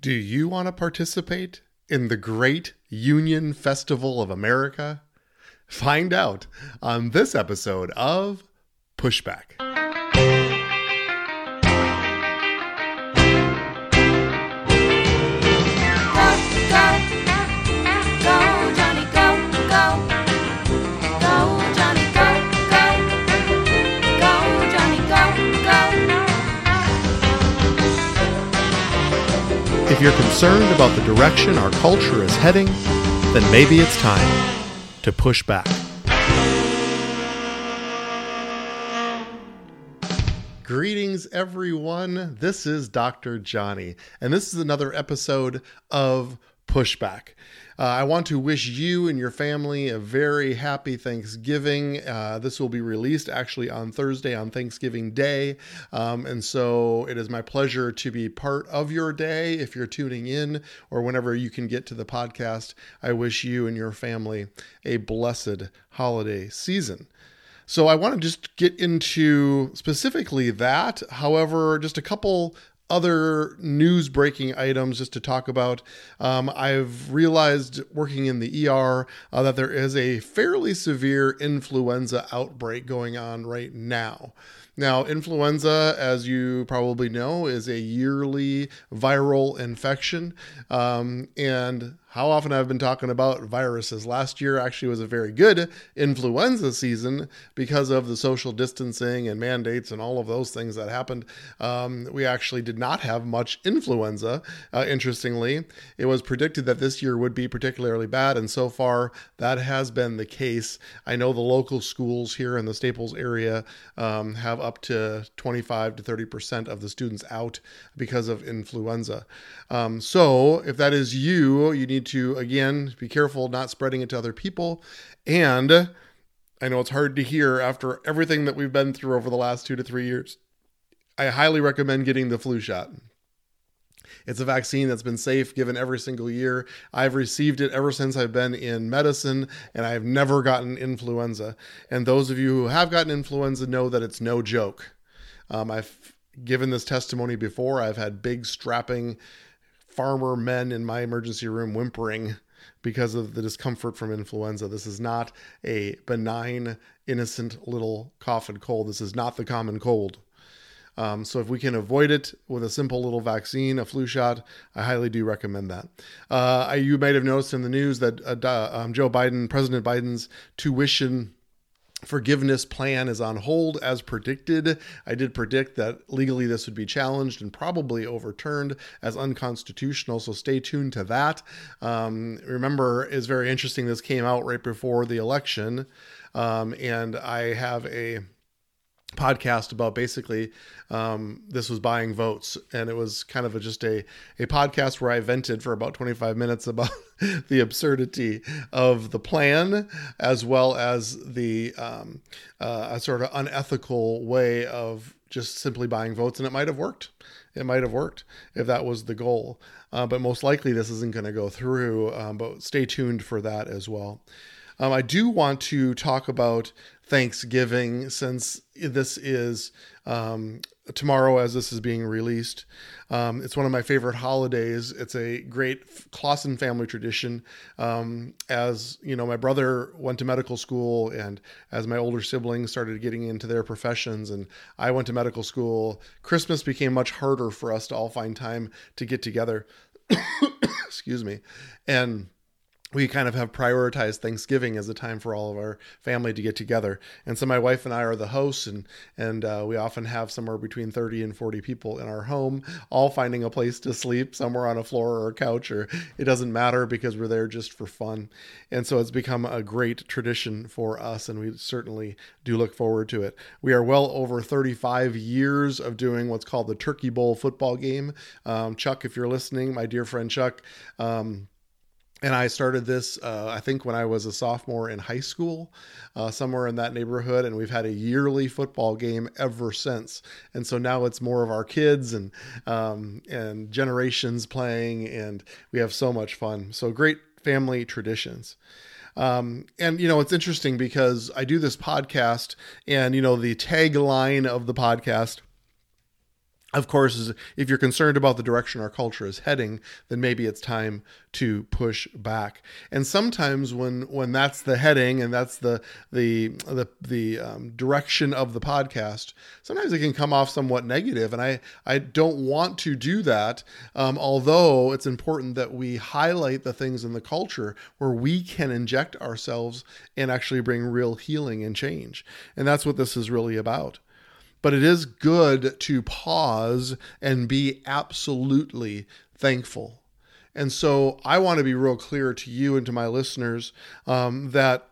Do you want to participate in the Great Union Festival of America? Find out on this episode of Pushback. If you're concerned about the direction our culture is heading, then maybe it's time to push back. Greetings, everyone. This is Dr. Johnny, and this is another episode of Pushback. Uh, I want to wish you and your family a very happy Thanksgiving. Uh, this will be released actually on Thursday on Thanksgiving Day. Um, and so it is my pleasure to be part of your day. If you're tuning in or whenever you can get to the podcast, I wish you and your family a blessed holiday season. So I want to just get into specifically that. However, just a couple other news breaking items just to talk about. Um, I've realized working in the ER uh, that there is a fairly severe influenza outbreak going on right now. Now, influenza, as you probably know, is a yearly viral infection. Um, and how often I've been talking about viruses. Last year actually was a very good influenza season because of the social distancing and mandates and all of those things that happened. Um, we actually did not have much influenza. Uh, interestingly, it was predicted that this year would be particularly bad, and so far that has been the case. I know the local schools here in the Staples area um, have up to 25 to 30 percent of the students out because of influenza. Um, so if that is you, you need need to, again, be careful not spreading it to other people. And I know it's hard to hear after everything that we've been through over the last two to three years. I highly recommend getting the flu shot. It's a vaccine that's been safe given every single year. I've received it ever since I've been in medicine, and I've never gotten influenza. And those of you who have gotten influenza know that it's no joke. Um, I've given this testimony before. I've had big, strapping farmer men in my emergency room whimpering because of the discomfort from influenza. This is not a benign, innocent little cough and cold. This is not the common cold. Um, so if we can avoid it with a simple little vaccine, a flu shot, I highly do recommend that. Uh, you might have noticed in the news that uh, um, Joe Biden, President Biden's tuition forgiveness plan is on hold as predicted. I did predict that legally this would be challenged and probably overturned as unconstitutional. So stay tuned to that. Um, remember, is very interesting. This came out right before the election, um, and I have a podcast about basically um, this was buying votes. And it was kind of a, just a, a podcast where i vented for about 25 minutes about the absurdity of the plan as well as the um, uh, a sort of unethical way of just simply buying votes. And it might have worked. It might have worked if that was the goal. Uh, but most likely this isn't going to go through um, but stay tuned for that as well. Um, I do want to talk about Thanksgiving since this is um, tomorrow as this is being released. Um, it's one of my favorite holidays. It's a great Clausen family tradition. Um, as you know, my brother went to medical school, and as my older siblings started getting into their professions, and I went to medical school, Christmas became much harder for us to all find time to get together. Excuse me. And we kind of have prioritized Thanksgiving as a time for all of our family to get together. And so my wife and I are the hosts, and and uh, we often have somewhere between thirty and forty people in our home, all finding a place to sleep somewhere on a floor or a couch, or it doesn't matter because we're there just for fun. And so it's become a great tradition for us, and we certainly do look forward to it. We are well over thirty-five years of doing what's called the Turkey Bowl football game. Um, Chuck, if you're listening, my dear friend Chuck. Um, and I started this, uh, I think, when I was a sophomore in high school, uh, somewhere in that neighborhood, and we've had a yearly football game ever since. And so now it's more of our kids and um, and generations playing, and we have so much fun. So great family traditions. Um, and you know it's interesting because I do this podcast, and you know the tagline of the podcast of course, if you're concerned about the direction our culture is heading, then maybe it's time to push back. And sometimes when when that's the heading and that's the the the the um, direction of the podcast, sometimes it can come off somewhat negative. And I I don't want to do that. Um, although it's important that we highlight the things in the culture where we can inject ourselves and actually bring real healing and change. And that's what this is really about but it is good to pause and be absolutely thankful. And so I want to be real clear to you and to my listeners um, that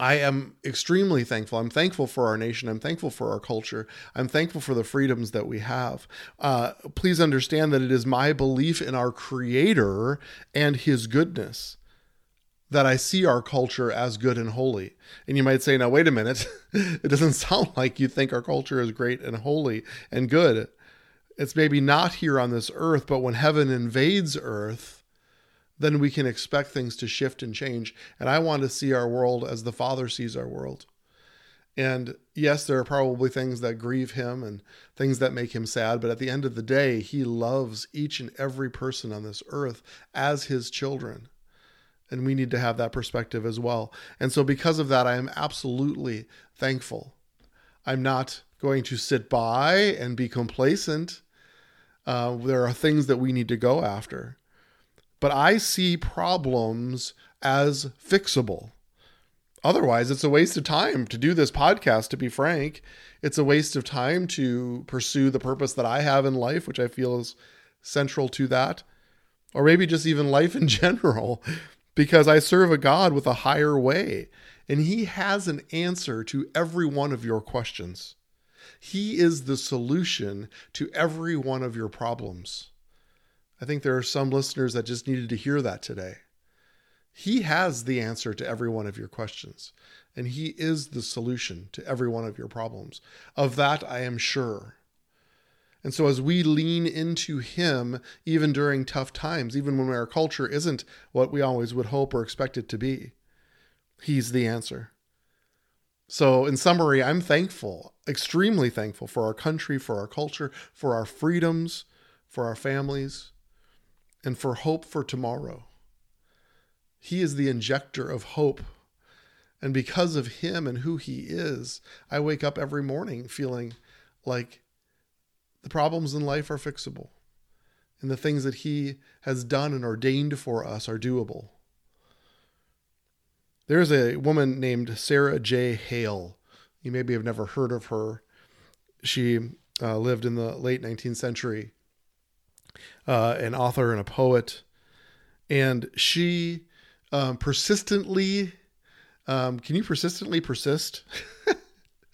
I am extremely thankful. I'm thankful for our nation. I'm thankful for our culture. I'm thankful for the freedoms that we have. Uh, please understand that it is my belief in our Creator and His goodness that I see our culture as good and holy. And you might say, now, wait a minute. it doesn't sound like you think our culture is great and holy and good. It's maybe not here on this earth, but when heaven invades earth, then we can expect things to shift and change. And I want to see our world as the Father sees our world. And yes, there are probably things that grieve him and things that make him sad, but at the end of the day, he loves each and every person on this earth as his children. And we need to have that perspective as well. And so, because of that, I am absolutely thankful. I'm not going to sit by and be complacent. Uh, there are things that we need to go after. But I see problems as fixable. Otherwise, it's a waste of time to do this podcast, to be frank. It's a waste of time to pursue the purpose that I have in life, which I feel is central to that, or maybe just even life in general because I serve a God with a higher way, and He has an answer to every one of your questions. He is the solution to every one of your problems. I think there are some listeners that just needed to hear that today. He has the answer to every one of your questions, and He is the solution to every one of your problems. Of that, I am sure. And so, as we lean into Him, even during tough times, even when our culture isn't what we always would hope or expect it to be, He's the answer. So, in summary, I'm thankful, extremely thankful for our country, for our culture, for our freedoms, for our families, and for hope for tomorrow. He is the injector of hope. And because of Him and who He is, I wake up every morning feeling like the problems in life are fixable, and the things that He has done and ordained for us are doable. There's a woman named Sarah J. Hale. You maybe have never heard of her. She uh, lived in the late 19th century, uh, an author and a poet. And she um, persistently, um, can you persistently persist?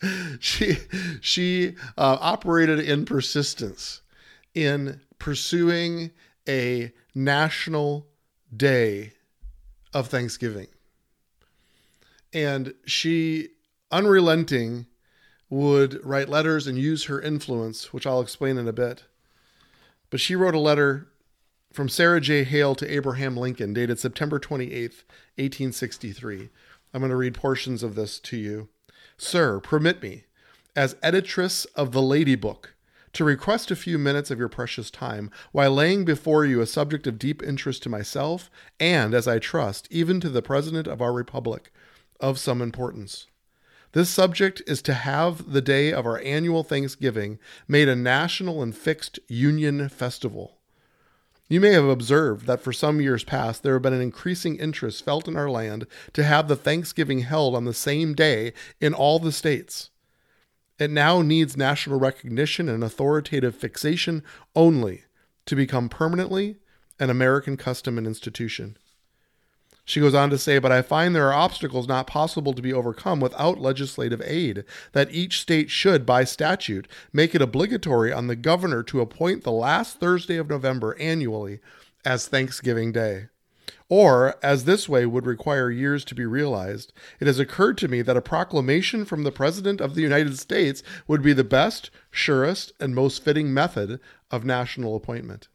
she she uh, operated in persistence in pursuing a national day of Thanksgiving. And she, unrelenting, would write letters and use her influence, which I'll explain in a bit. But she wrote a letter from Sarah J. Hale to Abraham Lincoln, dated September 28th, 1863. I'm going to read portions of this to you. Sir, permit me, as editress of the Lady Book, to request a few minutes of your precious time while laying before you a subject of deep interest to myself and, as I trust, even to the President of our Republic, of some importance. This subject is to have the day of our annual Thanksgiving made a national and fixed Union festival. You may have observed that for some years past there have been an increasing interest felt in our land to have the Thanksgiving held on the same day in all the states. It now needs national recognition and authoritative fixation only to become permanently an American custom and institution. She goes on to say, but I find there are obstacles not possible to be overcome without legislative aid, that each state should, by statute, make it obligatory on the governor to appoint the last Thursday of November annually as Thanksgiving Day. Or, as this way would require years to be realized, it has occurred to me that a proclamation from the President of the United States would be the best, surest, and most fitting method of national appointment.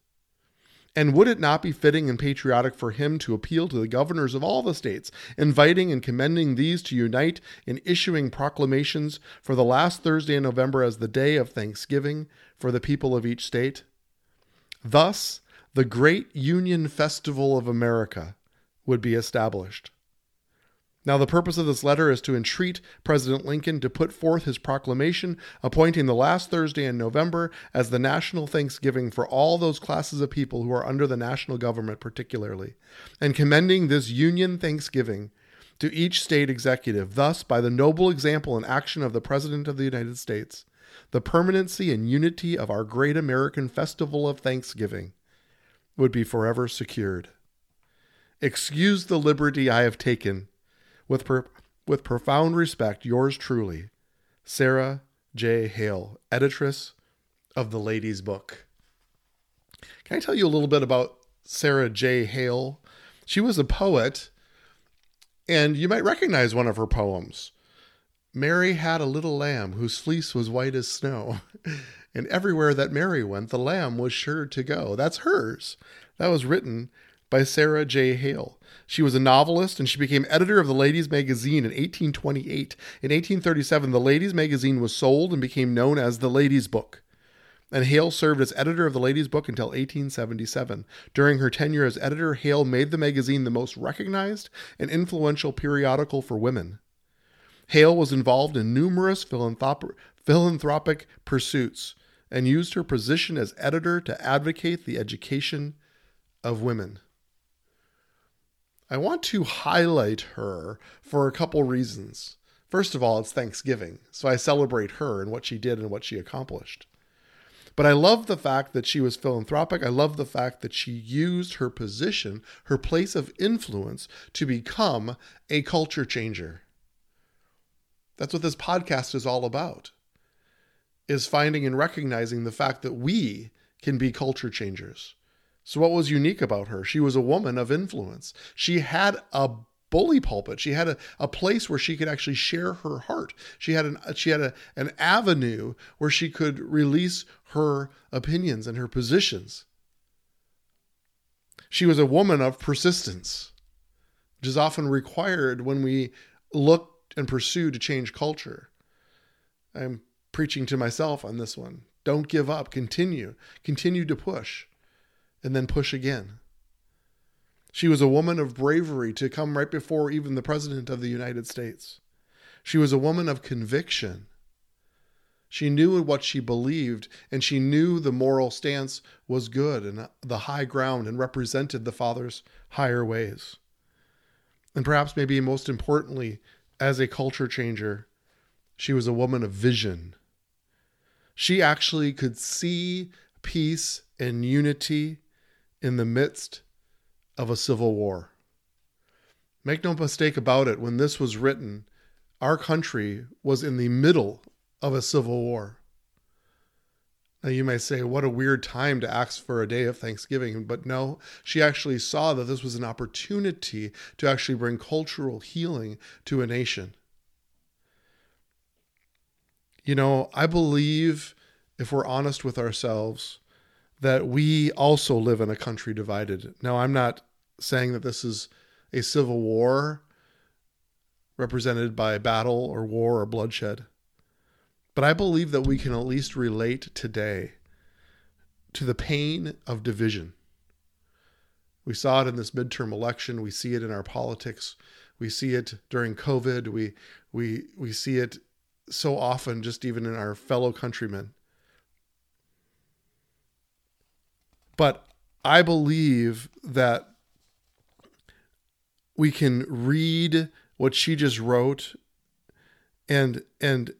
And would it not be fitting and patriotic for him to appeal to the governors of all the states, inviting and commending these to unite in issuing proclamations for the last Thursday in November as the day of thanksgiving for the people of each state? Thus, the great Union Festival of America would be established. Now, the purpose of this letter is to entreat President Lincoln to put forth his proclamation appointing the last Thursday in November as the national Thanksgiving for all those classes of people who are under the national government, particularly, and commending this Union Thanksgiving to each state executive. Thus, by the noble example and action of the President of the United States, the permanency and unity of our great American festival of Thanksgiving would be forever secured. Excuse the liberty I have taken with, per- with profound respect, yours truly, Sarah J. Hale, editress of the Ladies' Book. Can I tell you a little bit about Sarah J. Hale? She was a poet, and you might recognize one of her poems. Mary had a little lamb whose fleece was white as snow, and everywhere that Mary went, the lamb was sure to go. That's hers. That was written by Sarah J. Hale. She was a novelist and she became editor of the Ladies Magazine in 1828. In 1837, the Ladies Magazine was sold and became known as the Ladies Book. And Hale served as editor of the Ladies Book until 1877. During her tenure as editor, Hale made the magazine the most recognized and influential periodical for women. Hale was involved in numerous philanthrop- philanthropic pursuits and used her position as editor to advocate the education of women. I want to highlight her for a couple reasons. First of all, it's Thanksgiving, so I celebrate her and what she did and what she accomplished. But I love the fact that she was philanthropic. I love the fact that she used her position, her place of influence, to become a culture changer. That's what this podcast is all about. Is finding and recognizing the fact that we can be culture changers. So, what was unique about her? She was a woman of influence. She had a bully pulpit. She had a, a place where she could actually share her heart. She had an she had a, an avenue where she could release her opinions and her positions. She was a woman of persistence, which is often required when we look and pursue to change culture. I'm preaching to myself on this one. Don't give up. Continue. Continue to push and then push again. She was a woman of bravery to come right before even the President of the United States. She was a woman of conviction. She knew what she believed, and she knew the moral stance was good and the high ground and represented the Father's higher ways. And perhaps, maybe most importantly, as a culture changer, she was a woman of vision. She actually could see peace and unity in the midst of a civil war. Make no mistake about it, when this was written, our country was in the middle of a civil war. Now, you may say, what a weird time to ask for a day of Thanksgiving. But no, she actually saw that this was an opportunity to actually bring cultural healing to a nation. You know, I believe if we're honest with ourselves, that we also live in a country divided. Now, I'm not saying that this is a civil war represented by battle or war or bloodshed, but I believe that we can at least relate today to the pain of division. We saw it in this midterm election. We see it in our politics. We see it during COVID. We we we see it so often, just even in our fellow countrymen. But I believe that we can read what she just wrote and and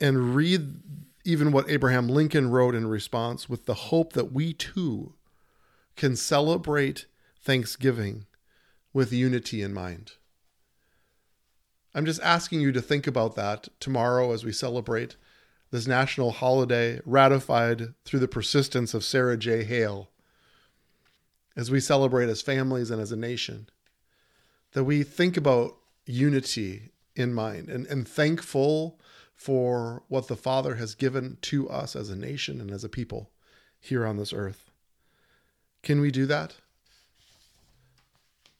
and read even what Abraham Lincoln wrote in response with the hope that we too can celebrate Thanksgiving with unity in mind. I'm just asking you to think about that tomorrow as we celebrate this national holiday ratified through the persistence of Sarah J. Hale as we celebrate as families and as a nation, that we think about unity in mind and, and thankful for what the Father has given to us as a nation and as a people here on this earth. Can we do that?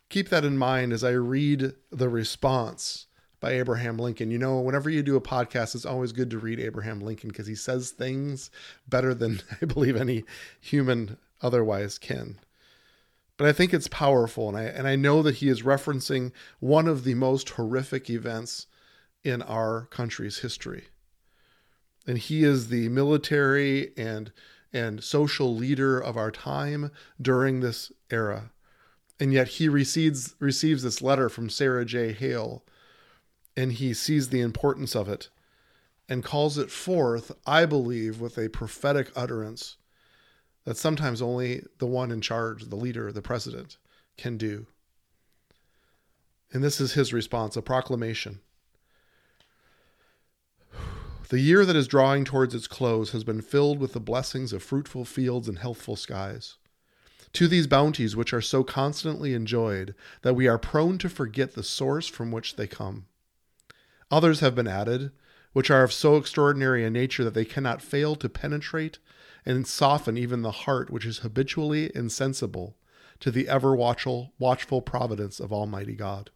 Keep that in mind as I read the response by Abraham Lincoln. You know, whenever you do a podcast, it's always good to read Abraham Lincoln because he says things better than I believe any human otherwise can. But I think it's powerful, and I and I know that he is referencing one of the most horrific events in our country's history. And he is the military and and social leader of our time during this era. And yet he receives receives this letter from Sarah J. Hale and he sees the importance of it and calls it forth, I believe, with a prophetic utterance that sometimes only the one in charge, the leader, the president, can do. And this is his response a proclamation. The year that is drawing towards its close has been filled with the blessings of fruitful fields and healthful skies. To these bounties, which are so constantly enjoyed that we are prone to forget the source from which they come. Others have been added, which are of so extraordinary a nature that they cannot fail to penetrate and soften even the heart which is habitually insensible to the ever watchful, watchful providence of Almighty God.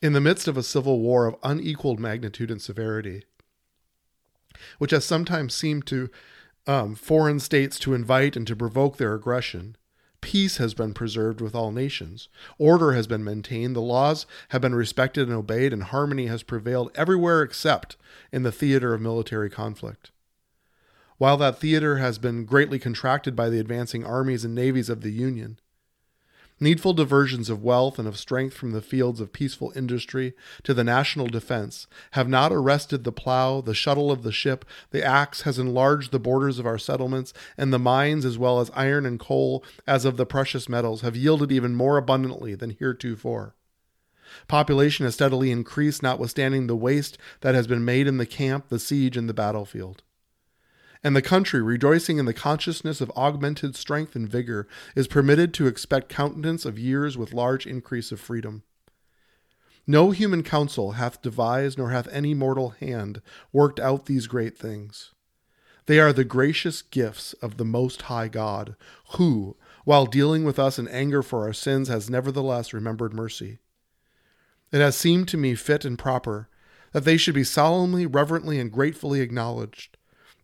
In the midst of a civil war of unequaled magnitude and severity, which has sometimes seemed to um, foreign states to invite and to provoke their aggression, Peace has been preserved with all nations. Order has been maintained. The laws have been respected and obeyed, and harmony has prevailed everywhere except in the theater of military conflict. While that theater has been greatly contracted by the advancing armies and navies of the Union, Needful diversions of wealth and of strength from the fields of peaceful industry to the national defense have not arrested the plow, the shuttle of the ship, the axe has enlarged the borders of our settlements, and the mines, as well as iron and coal, as of the precious metals, have yielded even more abundantly than heretofore. Population has steadily increased, notwithstanding the waste that has been made in the camp, the siege, and the battlefield and the country, rejoicing in the consciousness of augmented strength and vigor, is permitted to expect countenance of years with large increase of freedom. No human counsel hath devised, nor hath any mortal hand worked out these great things. They are the gracious gifts of the Most High God, who, while dealing with us in anger for our sins, has nevertheless remembered mercy. It has seemed to me fit and proper that they should be solemnly, reverently, and gratefully acknowledged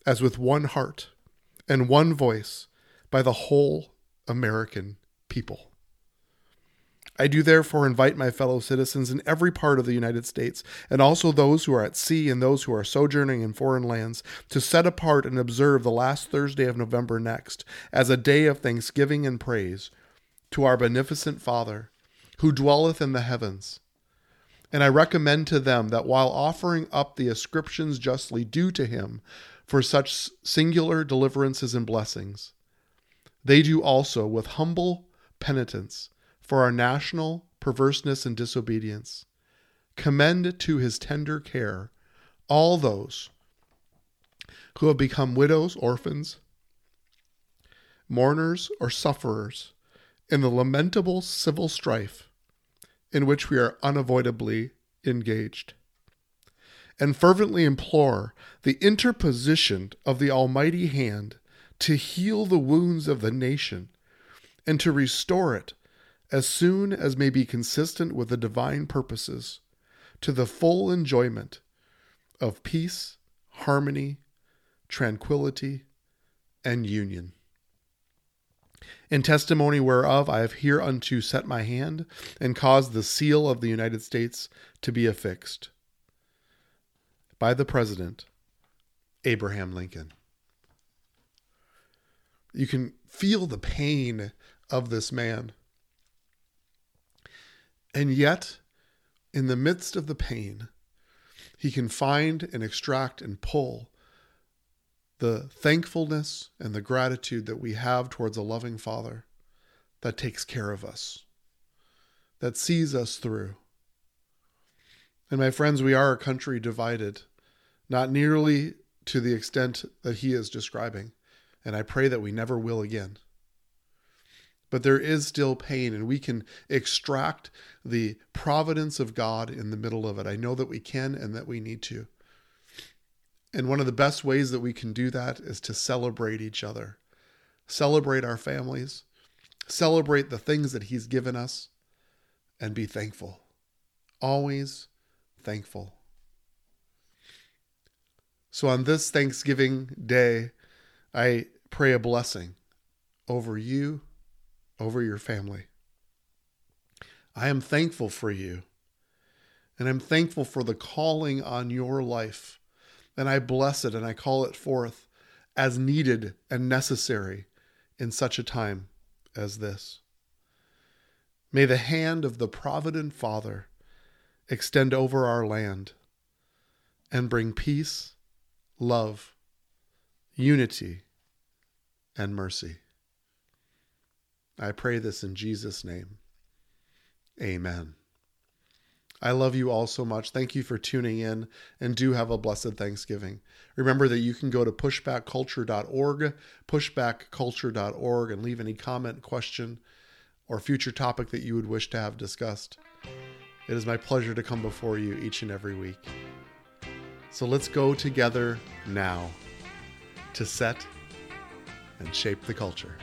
as with one heart and one voice by the whole American people. I do therefore invite my fellow citizens in every part of the United States, and also those who are at sea and those who are sojourning in foreign lands, to set apart and observe the last Thursday of November next as a day of thanksgiving and praise to our beneficent Father, who dwelleth in the heavens. And I recommend to them that while offering up the ascriptions justly due to him, for such singular deliverances and blessings. They do also with humble penitence for our national perverseness and disobedience. Commend to his tender care all those who have become widows, orphans, mourners, or sufferers in the lamentable civil strife in which we are unavoidably engaged and fervently implore the interposition of the Almighty hand to heal the wounds of the nation and to restore it as soon as may be consistent with the divine purposes to the full enjoyment of peace, harmony, tranquility, and union. In testimony whereof I have hereunto set my hand and caused the seal of the United States to be affixed by the president, Abraham Lincoln. You can feel the pain of this man. And yet, in the midst of the pain, he can find and extract and pull the thankfulness and the gratitude that we have towards a loving Father that takes care of us, that sees us through. And my friends, we are a country divided not nearly to the extent that he is describing. And I pray that we never will again. But there is still pain, and we can extract the providence of God in the middle of it. I know that we can and that we need to. And one of the best ways that we can do that is to celebrate each other, celebrate our families, celebrate the things that He's given us, and be thankful. Always thankful. So on this Thanksgiving day, I pray a blessing over you, over your family. I am thankful for you, and I'm thankful for the calling on your life. And I bless it and I call it forth as needed and necessary in such a time as this. May the hand of the provident Father extend over our land and bring peace, love, unity, and mercy. I pray this in Jesus' name. Amen. I love you all so much. Thank you for tuning in and do have a blessed Thanksgiving. Remember that you can go to pushbackculture.org, pushbackculture.org, and leave any comment, question, or future topic that you would wish to have discussed. It is my pleasure to come before you each and every week. So let's go together now to set and shape the culture.